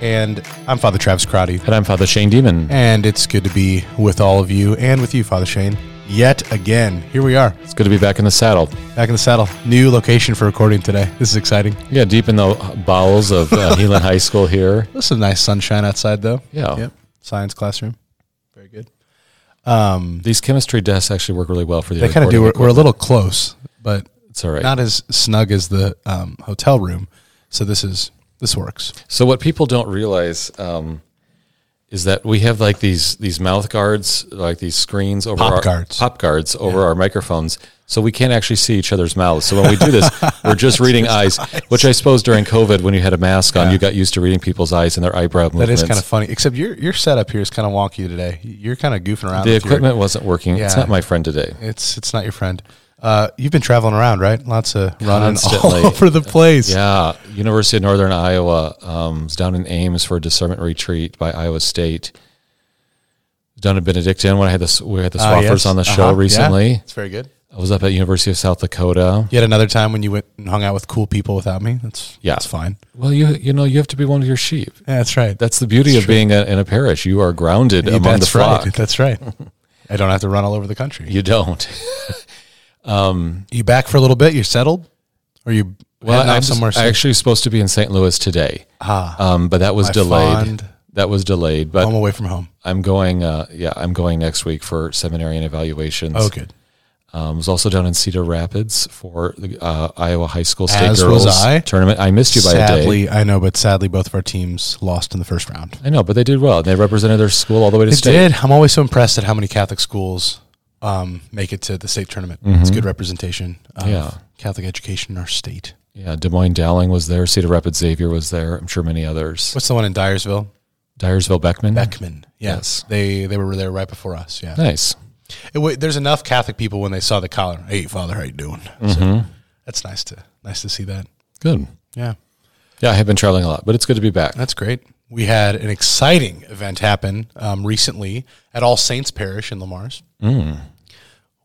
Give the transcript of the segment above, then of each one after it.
and I'm Father Travis Crotty. And I'm Father Shane Deman. And it's good to be with all of you and with you, Father Shane. Yet again, here we are, It's good to be back in the saddle. back in the saddle. New location for recording today. This is exciting. Yeah, deep in the bowels of uh, High School here. This is nice sunshine outside, though. Yeah. Yep. Science classroom. Very good. These chemistry desks actually work really well for the They kind of do. We're, we're a little close, but It's all right. not as snug as the um, hotel room. So this is this works. So what people don't realize um, is that we have like these these mouth guards, like these screens over Pop our guards. pop guards over our microphones, so we can't actually see each other's mouths. So when we do this, we're just reading eyes, which I suppose during COVID, when you had a mask on, you got used to reading people's eyes and their eyebrow That movements. is kind of funny. Except your your setup here is kind of wonky today. You're kind of goofing around. the with your- equipment wasn't working. It's not my friend today. It's it's not your friend. Uh, you've been traveling around, right? Lots of running Constantly. all over the place. Yeah, University of Northern Iowa um, was down in Ames for a discernment retreat by Iowa State. Down in Benedictine when I had this, we had the Ah, Swaffords yes. on the show Uh-huh. recently. Yeah. It's very good. I was up at University of South Dakota. Yet another time when you went and hung out with cool people without me. That's Yeah. that's fine. Well, you you know you have to be one of your sheep. Yeah, that's right. That's the beauty of being a, in a parish. You are grounded Yeah, among the flock. right. That's right. I don't have to run all over the country. You don't. You back for a little bit? You're settled, or you Well, I'm somewhere? actually supposed to be in St. Louis today, ah, um, but that was delayed. fond That was delayed. But I'm away from home. I'm going. Uh, yeah, I'm going next week for seminary and evaluations. Oh, good. Um, was also down in Cedar Rapids for the uh, Iowa High School State As Girls I. tournament. I missed you by a day. Sadly, I know, but sadly, both of our teams lost in the first round. I know, but they did well. They represented their school all the way to They state. did. I'm always so impressed at how many Catholic schools um, make it to the state tournament. It's good representation of Mm-hmm. Yeah. Catholic education in our state. Yeah, Des Moines Dowling was there. Cedar Rapids Xavier was there. I'm sure many others. What's the one in Dyersville? Dyersville Beckman. Beckman. Yeah. Yes. They they were there right before us. Yeah. Nice. It there's enough Catholic people when they saw the collar. Hey, Father, how you doing? Mm-hmm. So that's nice to nice to see that. Good. Yeah, Yeah, I have been traveling a lot, but it's good to be back. that's great. We had an exciting event happen um, recently at All Saints Parish in Le Mars. Mm.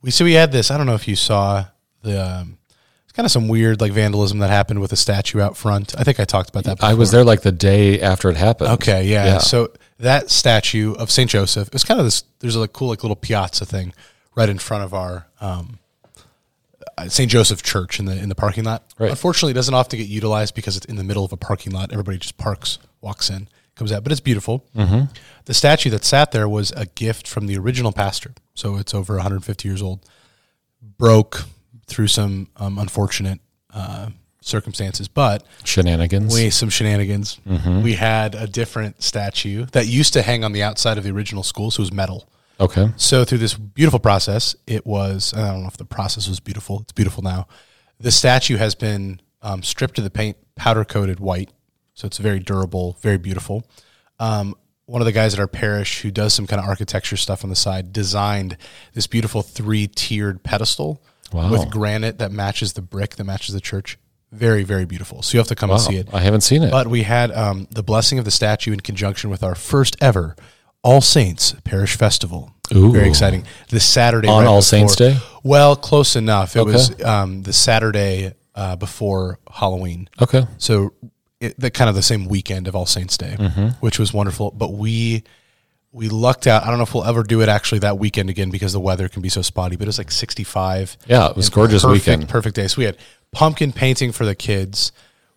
We so we had this. I don't know if you saw the. Um, it's kind of some weird like vandalism that happened with a statue out front. I think I talked about that. Before. I was there like the day after it happened. Okay, yeah. Yeah. So that statue of Saint Joseph, it was kind of this. There's a like, cool like little piazza thing right in front of our um, uh, Saint Joseph Church in the in the parking lot. Right. Unfortunately, it doesn't often get utilized because it's in the middle of a parking lot. Everybody just parks, walks in, comes out, but it's beautiful. Mm-hmm. The statue that sat there was a gift from the original pastor, so it's over 150 years old. Broke through some um, unfortunate uh, circumstances, but Shenanigans. we some shenanigans. Mm-hmm. We had a different statue that used to hang on the outside of the original school, so it was metal. okay. So through this beautiful process, it was I don't know if the process was beautiful. It's beautiful now. The statue has been um, stripped of the paint, powder coated white, so it's very durable, very beautiful. Um, one of the guys at our parish who does some kind of architecture stuff on the side designed this beautiful three tiered pedestal Wow. with granite that matches the brick that matches the church. Very, very beautiful. So you have to come Wow. and see it. I haven't seen it. But we had um, the blessing of the statue in conjunction with our first ever All Saints Parish Festival. Ooh. Very exciting. This Saturday On All Saints Day? Well, close enough. It Okay. was um, the Saturday uh, before Halloween. okay. So it, the kind of the same weekend of All Saints Day, Mm-hmm. which was wonderful. But we we lucked out. I don't know if we'll ever do it actually that weekend again because the weather can be so spotty. But it was like sixty five. Yeah, it was gorgeous perfect, weekend. Perfect day. So we had pumpkin painting for the kids.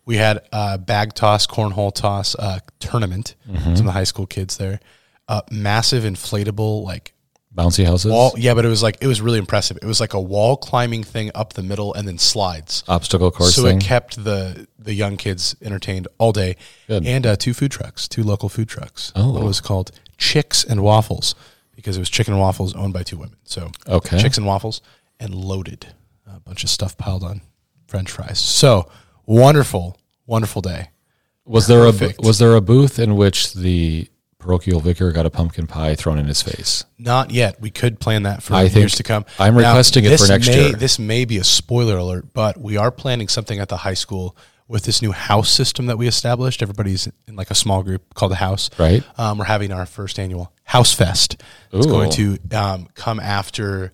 We had a bag toss, cornhole toss uh, tournament. Mm-hmm. Some of the high school kids there. Uh, massive inflatable like Bouncy houses. wall. Yeah, but it was like it was really impressive. It was like a wall climbing thing up the middle and then slides. obstacle course so thing. it kept the the young kids entertained all day. Good. And uh, two food trucks, two local food trucks. Oh. it was called Chicks and Waffles because it was chicken and waffles owned by two women. So Okay. Chicks and Waffles and loaded a bunch of stuff piled on French fries. So wonderful, wonderful day. Was there a was there a booth in which the parochial vicar got a pumpkin pie thrown in his face. Not yet. We could plan that for I years to come. I'm requesting it for next may, year. This may be a spoiler alert, but we are planning something at the high school with this new house system that we established. Everybody's in like a small group called the House. Right. Um, we're having our first annual House Fest. It's going to um, come after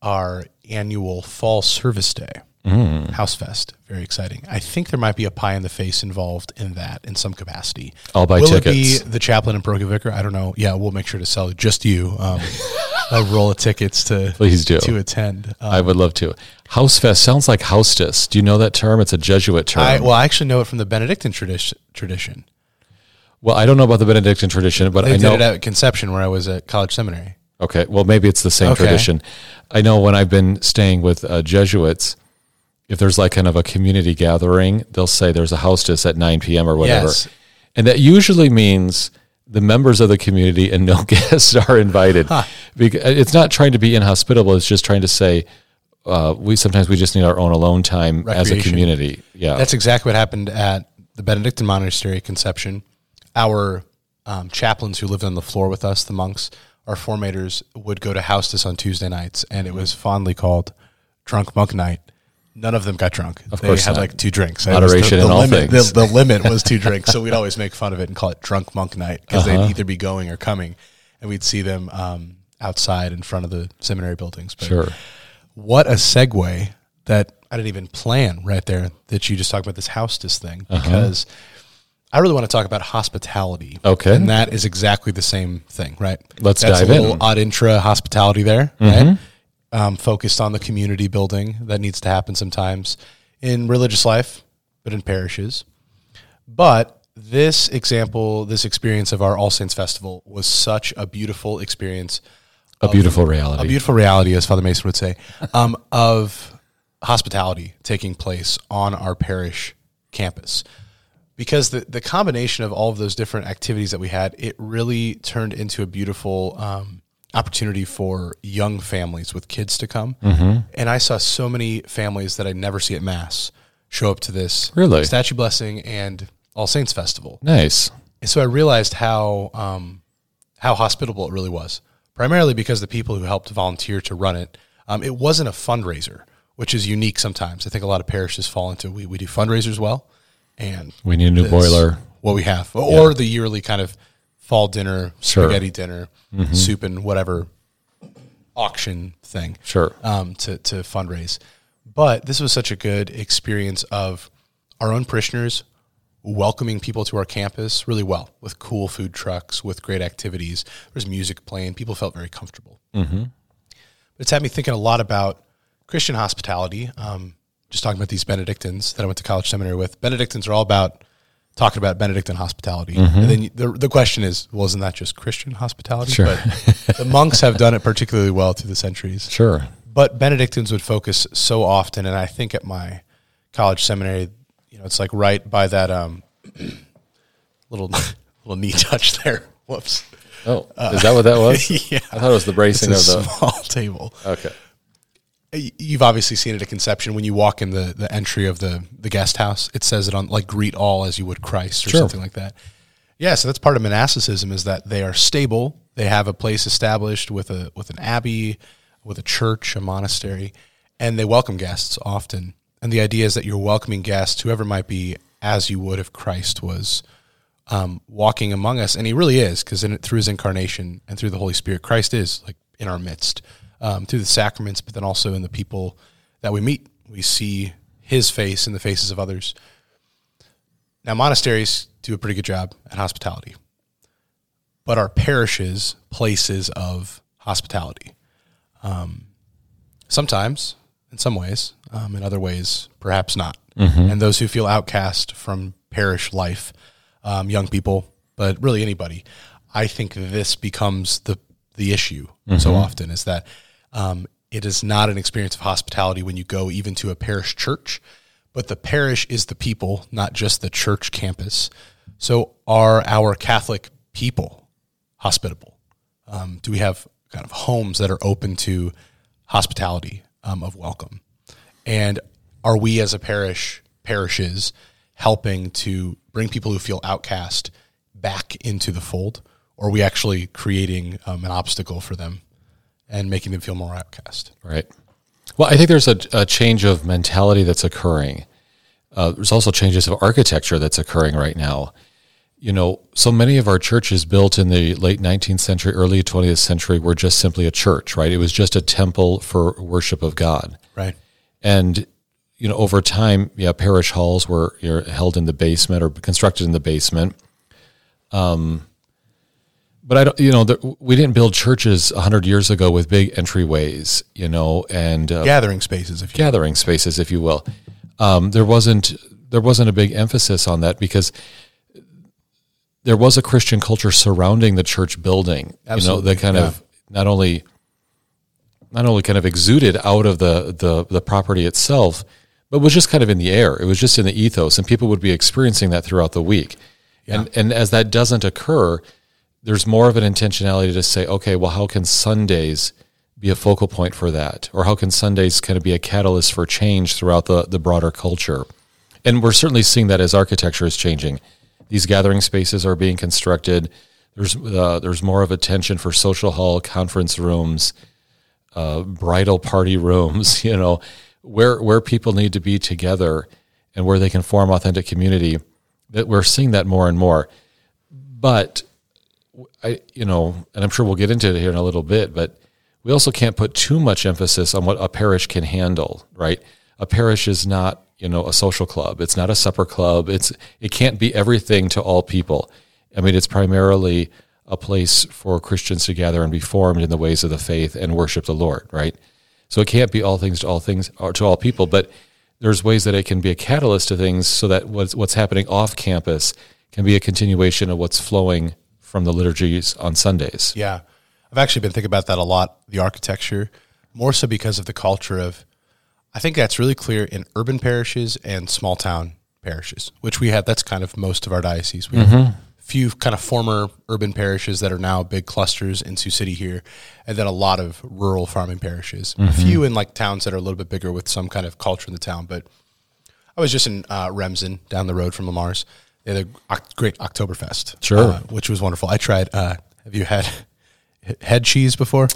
our annual Fall Service Day. Mm. House Fest, very exciting. I think there might be a pie in the face involved in that in some capacity. I'll buy Will tickets. it be the chaplain and parochial vicar? I don't know. Yeah, we'll make sure to sell just you um, a roll of tickets to Please do. to attend. Um, I would love to. House fest sounds like haustus. Do you know that term? It's a Jesuit term. I, well, I actually know it from the Benedictine tradition. Tradition. well, I don't know about the Benedictine tradition, but They I did know. it at Conception, where I was at college seminary. Okay, well, maybe it's the same Okay. tradition. I know when I've been staying with uh, Jesuits, if there's like kind of a community gathering, they'll say there's a haustus at 9 p.m. or whatever. Yes. And that usually means the members of the community and no guests are invited. Because it's not trying to be inhospitable, it's just trying to say, uh, we sometimes we just need our own alone time as a community. Yeah. That's exactly what happened at the Benedictine monastery Conception. Our um, chaplains who lived on the floor with us, the monks, our formators, would go to Haustus on Tuesday nights, and it was fondly called Drunk Monk Night. None of them got drunk. Of they course had not. like two drinks. Moderation the, in all limit, things. The, the limit was two drinks, so we'd always make fun of it and call it Drunk Monk Night because Uh-huh. they'd either be going or coming, and we'd see them um, outside in front of the seminary buildings. But sure. what a segue that I didn't even plan right there that you just talked about this haustus thing Uh-huh. because I really want to talk about hospitality. Okay. And that is exactly the same thing, right? Let's That's dive a little in. odd intra hospitality there, right? Um, focused on the community building that needs to happen sometimes in religious life, but in parishes. But this example, this experience of our All Saints Festival was such a beautiful experience A beautiful reality. a beautiful reality, as Father Mason would say, um, of hospitality taking place on our parish campus. Because the, the combination of all of those different activities that we had, it really turned into a beautiful um, opportunity for young families with kids to come. Mm-hmm. And I saw so many families that I never see at Mass show up to this Really? statue blessing and All Saints Festival. nice. And so I realized how um, how hospitable it really was. Primarily because the people who helped volunteer to run it, um, it wasn't a fundraiser, which is unique sometimes. I think a lot of parishes fall into we, we do fundraisers well, and We need a new boiler. What we have, or the yearly kind of fall dinner, Sure. Mm-hmm. spaghetti dinner, soup and whatever auction thing Sure. um, to, to fundraise. But this was such a good experience of our own parishioners welcoming people to our campus really well with cool food trucks, with great activities. There's music playing. People felt very comfortable. Mm-hmm. But it's had me thinking a lot about Christian hospitality. Um, just talking about these Benedictines that I went to college seminary with. Benedictines are all about talking about Benedictine hospitality. And then the, the question is, well, isn't that just Christian hospitality? Sure. But the monks have done it particularly well through the centuries. Sure. But Benedictines would focus so often, and I think at my college seminary, you know, it's like right by that um, little little knee touch there. Whoops. Oh, is that what that was? Yeah. I thought it was the bracing of the. small table. Okay. Y- You've obviously seen it at Conception when you walk in the, the entry of the, the guest house. It says it on like greet all as you would Christ or Sure. something like that. Yeah, so that's part of monasticism is that they are stable. They have a place established with a with an abbey, with a church, a monastery, and they welcome guests often. And the idea is that you're welcoming guests, whoever might be, as you would if Christ was um, walking among us, and he really is, because through his incarnation and through the Holy Spirit, Christ is like in our midst um, through the sacraments, but then also in the people that we meet. We see his face in the faces of others. Now, monasteries do a pretty good job at hospitality, but our parishes, places of hospitality. Um, sometimes, in some ways, um, in other ways, perhaps not. And those who feel outcast from parish life, um, young people, but really anybody, I think this becomes the the issue so often is that um, it is not an experience of hospitality when you go even to a parish church, but the parish is the people, not just the church campus. So, are our Catholic people hospitable? Um, do we have kind of homes that are open to hospitality um, of welcome? And are we as a parish, parishes, helping to bring people who feel outcast back into the fold, or are we actually creating um, an obstacle for them and making them feel more outcast? Right. Well, I think there's a, a change of mentality that's occurring. Uh, there's also changes of architecture that's occurring right now. You know, so many of our churches built in the late 19th century, early 20th century were just simply a church, right? It was just a temple for worship of God. Right. And you know, over time, yeah, parish halls were held in the basement or constructed in the basement. Um, but I don't, you know, the, we didn't build churches hundred years ago with big entryways, you know, and uh, Gathering spaces, if you gathering spaces, if you will. Um, there wasn't there wasn't a big emphasis on that because there was a Christian culture surrounding the church building. Absolutely, You know, that kind of not only not only kind of exuded out of the, the the property itself, but was just kind of in the air. It was just in the ethos, and people would be experiencing that throughout the week. And and as that doesn't occur, there's more of an intentionality to say, okay, well, how can Sundays be a focal point for that, or how can Sundays kind of be a catalyst for change throughout the the broader culture? And we're certainly seeing that as architecture is changing. These gathering spaces are being constructed. There's uh, there's more of attention for social hall, conference rooms, uh, bridal party rooms. You know, where where people need to be together and where they can form authentic community. That we're seeing that more and more. But I, you know, and I'm sure we'll get into it here in a little bit, but we also can't put too much emphasis on what a parish can handle, right? A parish is not, you know, a social club. It's not a supper club. It's it can't be everything to all people. I mean, it's primarily a place for Christians to gather and be formed in the ways of the faith and worship the Lord, right? So it can't be all things to all things or to all people, but there's ways that it can be a catalyst to things so that what's, what's happening off campus can be a continuation of what's flowing from the liturgies on Sundays. Yeah. I've actually been thinking about that a lot, the architecture, more so because of the culture of, I think that's really clear in urban parishes and small town parishes, which we have. That's kind of most of our diocese. We have a few kind of former urban parishes that are now big clusters in Sioux City here, and then a lot of rural farming parishes. A few in like towns that are a little bit bigger with some kind of culture in the town. But I was just in uh, Remsen down the road from Le Mars. A great Oktoberfest, Sure. uh, which was wonderful. I tried. Uh, have you had head cheese before?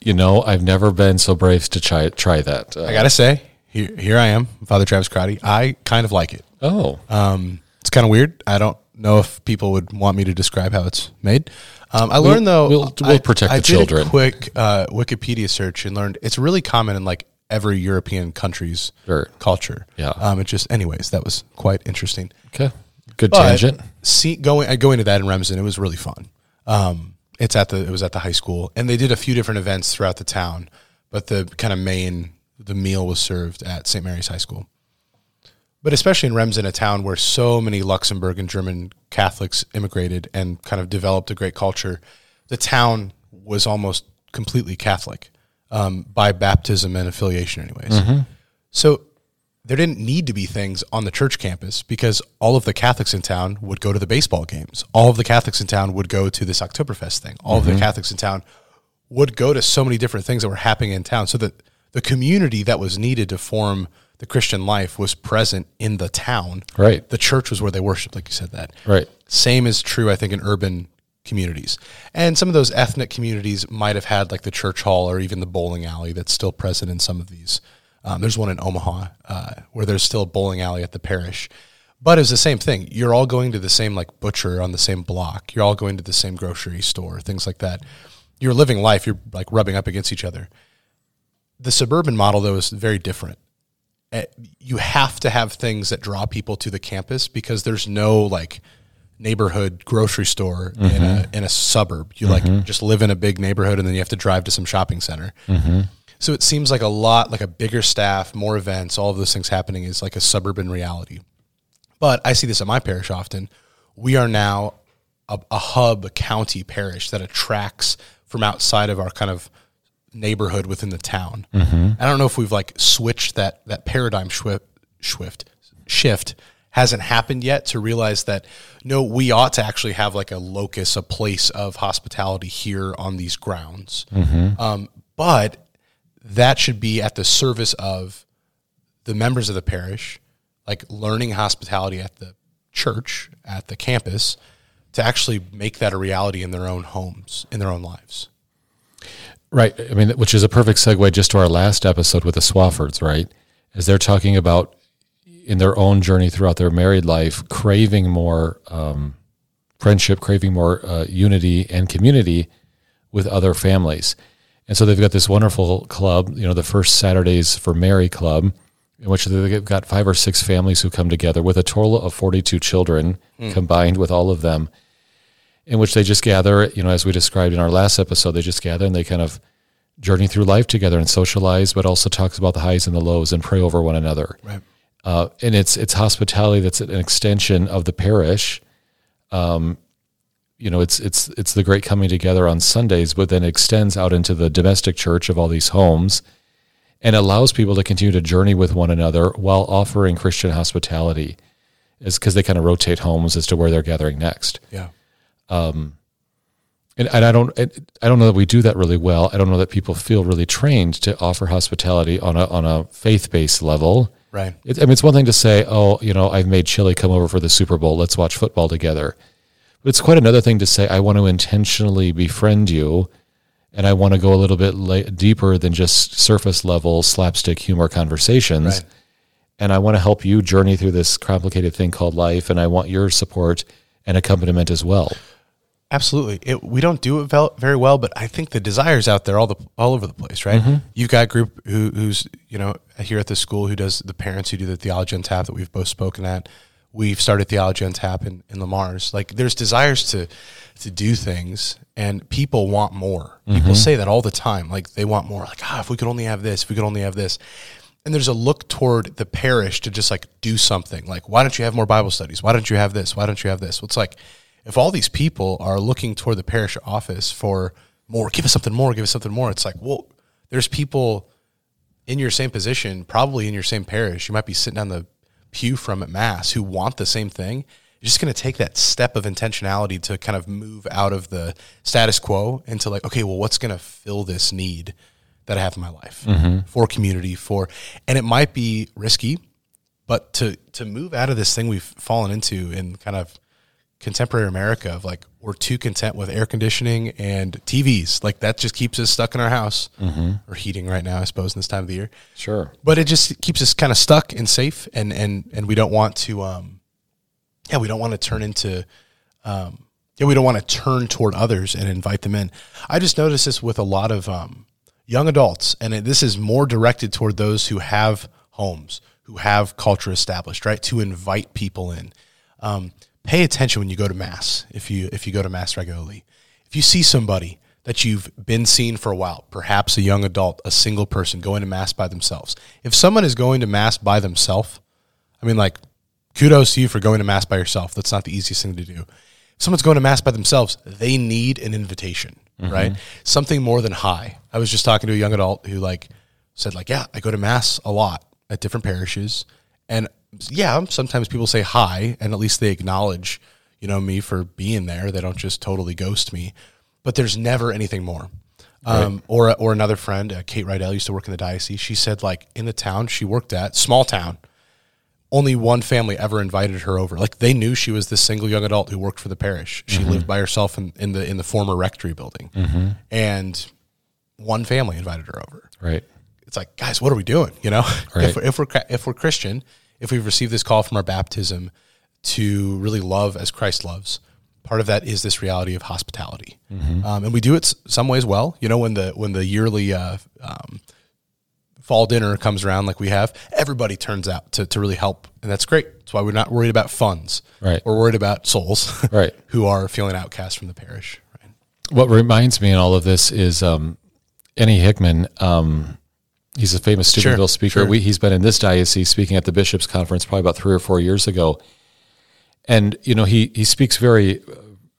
You know, I've never been so brave to try try that. Uh, I gotta say, here here I am, Father Travis Crotty. I kind of like it. oh, Um, it's kind of weird. I don't know if people would want me to describe how it's made. Um, I learned though. we'll- we'll I- protect I the did a quick uh, Wikipedia search and learned it's really common in like every European country's Sure. culture. Yeah. Um, it just, anyways, that was quite interesting. okay, good But tangent. See, going uh, going to that in Remsen, it was really fun. Um, it's at the it was at the high school, and they did a few different events throughout the town. But the kind of main the meal was served at St. Mary's High School. But especially in Remsen, a town where so many Luxembourg and German Catholics immigrated and kind of developed a great culture, the town was almost completely Catholic um, by baptism and affiliation, anyways. So there didn't need to be things on the church campus because all of the Catholics in town would go to the baseball games. All of the Catholics in town would go to this Oktoberfest thing. All of the mm-hmm. Catholics in town would go to so many different things that were happening in town so that the community that was needed to form the Christian life was present in the town. Right. The church was where they worshiped, like you said that. Right. Same is true, I think, in urban communities. And some of those ethnic communities might have had like the church hall or even the bowling alley that's still present in some of these. Um, there's one in Omaha uh, where there's still a bowling alley at the parish. But it's the same thing. You're all going to the same like butcher on the same block. You're all going to the same grocery store, things like that. You're living life. You're like rubbing up against each other. The suburban model, though, is very different eh, you have to have things that draw people to the campus because there's no like neighborhood grocery store in a in a suburb. You like just live in a big neighborhood and then you have to drive to some shopping center. So it seems like a lot like a bigger staff, more events, all of those things happening is like a suburban reality. But I see this at my parish often. We are now a, a hub, a county parish that attracts from outside of our kind of neighborhood within the town. I don't know if we've like switched that that paradigm shift shift shift hasn't happened yet to realize that no, we ought to actually have like a locus, a place of hospitality here on these grounds. Um, but that should be at the service of the members of the parish, like learning hospitality at the church, at the campus, to actually make that a reality in their own homes, in their own lives. Right. I mean, which is a perfect segue just to our last episode with the Swaffords, right? As they're talking about in their own journey throughout their married life, craving more um, friendship, craving more uh, unity and community with other families. And so they've got this wonderful club, you know, the first Saturdays for Mary Club, in which they've got five or six families who come together with a total of 42 children combined with all of them, in which they just gather, you know, as we described in our last episode, they just gather and they kind of journey through life together and socialize, but also talks about the highs and the lows and pray over one another. Right. Uh, and it's it's hospitality that's an extension of the parish. Um, you know, it's it's it's the great coming together on Sundays, but then extends out into the domestic church of all these homes, and allows people to continue to journey with one another while offering Christian hospitality, is because they kind of rotate homes as to where they're gathering next. Yeah. Um, and, and I don't, I don't know that we do that really well. I don't know that people feel really trained to offer hospitality on a on a faith based level. Right. It, I mean, it's one thing to say, "Oh, you know, I've made chili come over for the Super Bowl. Let's watch football together." It's quite another thing to say, "I want to intentionally befriend you, and I want to go a little bit la- deeper than just surface level slapstick humor conversations." Right. And I want to help you journey through this complicated thing called life, and I want your support and accompaniment as well. Absolutely. It, we don't do it very well, but I think the desire's out there all the all over the place, right? Mm-hmm. You've got a group who, who's you know here at the school who does the parents who do the theology on tap that we've both spoken at. We've started theology on tap in, in Le Mars. Like there's desires to to do things, and people want more. People say that all the time. Like they want more. Like ah, if we could only have this, if we could only have this. And there's a look toward the parish to just like do something. Like why don't you have more Bible studies? Why don't you have this? Why don't you have this? Well, it's like if all these people are looking toward the parish office for more, give us something more, give us something more, it's like, well, there's people in your same position, probably in your same parish. You might be sitting on the pew from at Mass who want the same thing. You're just going to take that step of intentionality to kind of move out of the status quo into like, okay, well, what's going to fill this need that I have in my life mm-hmm. for community, for, and it might be risky, but to to move out of this thing we've fallen into and kind of contemporary America of like we're too content with air conditioning and TVs. Like that just keeps us stuck in our house or heating right now, I suppose, in this time of the year. Sure. But it just keeps us kind of stuck and safe, and and and we don't want to, um, yeah, we don't want to turn into, um, yeah, we don't want to turn toward others and invite them in. I just noticed this with a lot of um, young adults, and it, this is more directed toward those who have homes, who have culture established, right? To invite people in. Um, pay attention when you go to mass. If you if you go to mass regularly, if you see somebody that you've been seeing for a while, perhaps a young adult, a single person going to mass by themselves. If someone is going to mass by themselves, I mean, like, kudos to you for going to mass by yourself. That's not the easiest thing to do. If someone's going to mass by themselves, they need an invitation, mm-hmm. right? Something more than hi. I was just talking to a young adult who like said like, yeah, I go to mass a lot at different parishes, and yeah, sometimes people say hi, and at least they acknowledge, you know, me for being there. They don't just totally ghost me, but there's never anything more. Um, or or another friend, uh, Kate Rydell, used to work in the diocese. She said like in the town she worked at, small town, only one family ever invited her over. Like they knew she was this single young adult who worked for the parish. She lived by herself in, in the in the former rectory building, and one family invited her over. Right. It's like, guys, what are we doing? You know, Right. if, we're, if we're if we're Christian, if we've received this call from our baptism to really love as Christ loves, part of that is this reality of hospitality, um, and we do it some ways well. You know, when the when the yearly uh, um, fall dinner comes around like we have, everybody turns out to, to really help. And that's great. That's why we're not worried about funds. Right. We're worried about souls Right. who are feeling outcast from the parish. Right. What reminds me in all of this is um, Annie Hickman. Um, he's a famous Steubenville Sure, speaker. sure. We, he's been in this diocese speaking at the bishops' conference probably about three or four years ago, and you know he he speaks very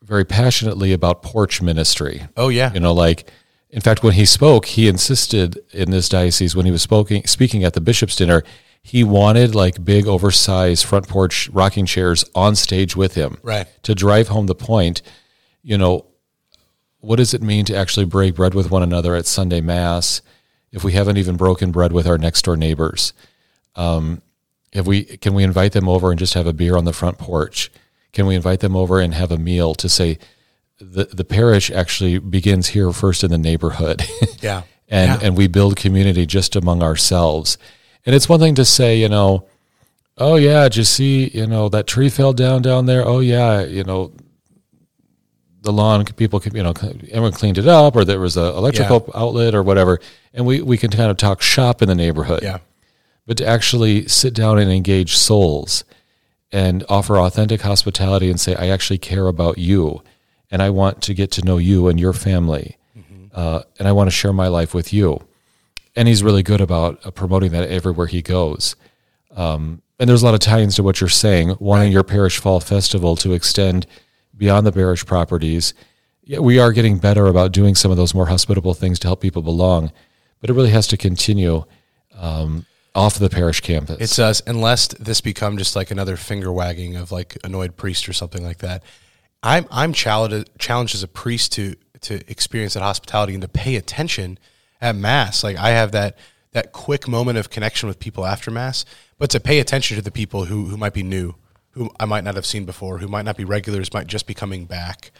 very passionately about porch ministry. Oh, yeah. you know, like in fact, when he spoke, he insisted in this diocese when he was speaking speaking at the bishops' dinner. He wanted like big, oversized front porch rocking chairs on stage with him, Right. To drive home the point, you know, what does it mean to actually break bread with one another at Sunday Mass if we haven't even broken bread with our next door neighbors? Um, if we can we invite them over and just have a beer on the front porch? Can we invite them over and have a meal to say the the parish actually begins here first in the neighborhood. Yeah. and Yeah. and we build community just among ourselves. And it's one thing to say, you know, oh yeah, did you see, you know, that tree fell down down there? Oh yeah, you know, the lawn people, you know, everyone cleaned it up, or there was a electrical outlet or whatever, and we we can kind of talk shop in the neighborhood. Yeah. But to actually sit down and engage souls and offer authentic hospitality and say, I actually care about you, and I want to get to know you and your family, uh, and I want to share my life with you. And he's really good about uh, promoting that everywhere he goes. Um, and there's a lot of tie-ins to what you're saying, wanting your parish fall festival to extend beyond the parish properties. Yeah, we are getting better about doing some of those more hospitable things to help people belong, but it really has to continue um, off the parish campus. It does, unless this become just like another finger wagging of like annoyed priest or something like that. I'm I'm challenged challenged as a priest to to experience that hospitality and to pay attention at mass. Like I have that that quick moment of connection with people after mass, but to pay attention to the people who who might be new, who I might not have seen before, who might not be regulars, might just be coming back.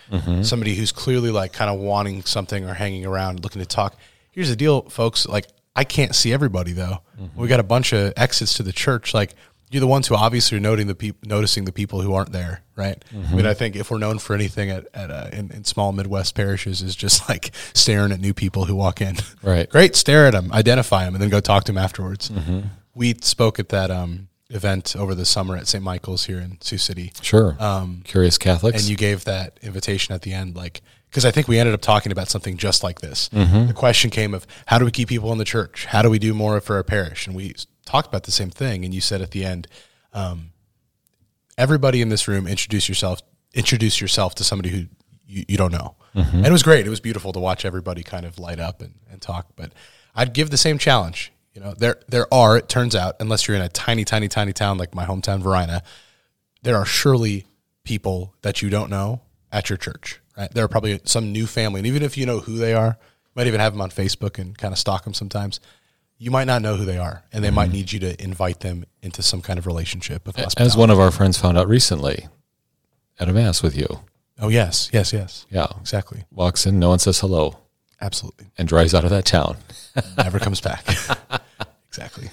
Somebody who's clearly like kind of wanting something or hanging around, looking to talk. Here's the deal, folks. Like I can't see everybody though. We got a bunch of exits to the church. Like you're the ones who obviously are noting the peop- noticing the people who aren't there, right? I mean, I think if we're known for anything at, at uh, in, in small Midwest parishes is just like staring at new people who walk in. Right. Great, stare at them, identify them, and then go talk to them afterwards. We spoke at that um, event over the summer at St. Michael's here in Sioux City. Sure. Curious Catholics. Um, and you gave that invitation at the end like because i think we ended up talking about something just like this. The question came of how do we keep people in the church? How do we do more for our parish? And we talked about the same thing and you said at the end um, everybody in this room introduce yourself introduce yourself to somebody who you, you don't know. And it was great. It was beautiful to watch everybody kind of light up and, and talk but i'd give the same challenge you know there there are it turns out unless you're in a tiny tiny tiny town like my hometown Varina there are surely people that you don't know at your church, right? There are probably some new family, and even if you know who they are, you might even have them on Facebook and kind of stalk them sometimes. You might not know who they are, and they might mm-hmm. need you to invite them into some kind of relationship. As one of our friends found out recently at a mass with you. oh yes, yes, yes, Yeah. exactly, Walks in, no one says hello, absolutely, and drives out of that town. never comes back. exactly.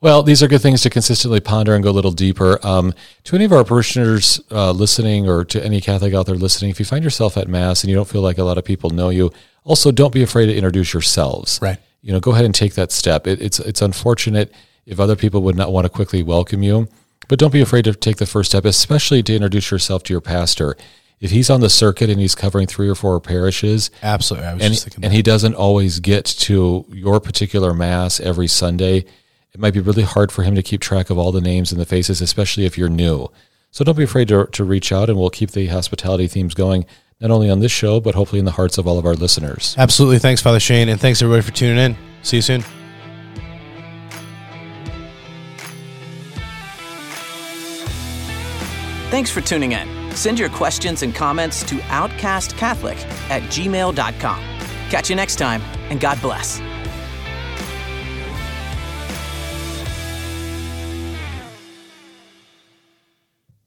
Well, these are good things to consistently ponder and go a little deeper. Um, to any of our parishioners uh, listening, or to any Catholic out there listening, if you find yourself at Mass and you don't feel like a lot of people know you, also don't be afraid to introduce yourselves. Right. You know, go ahead and take that step. It, it's it's unfortunate if other people would not want to quickly welcome you, but don't be afraid to take the first step, especially to introduce yourself to your pastor. If he's on the circuit and he's covering three or four parishes, Absolutely, I was and, just thinking. and he doesn't always get to your particular mass every Sunday, it might be really hard for him to keep track of all the names and the faces, especially if you're new. So don't be afraid to, to reach out, and we'll keep the hospitality themes going, not only on this show, but hopefully in the hearts of all of our listeners. Absolutely, thanks, Father Shane, and thanks everybody for tuning in. See you soon. Thanks for tuning in. Send your questions and comments to outcastcatholic at gmail.com. Catch you next time, and God bless.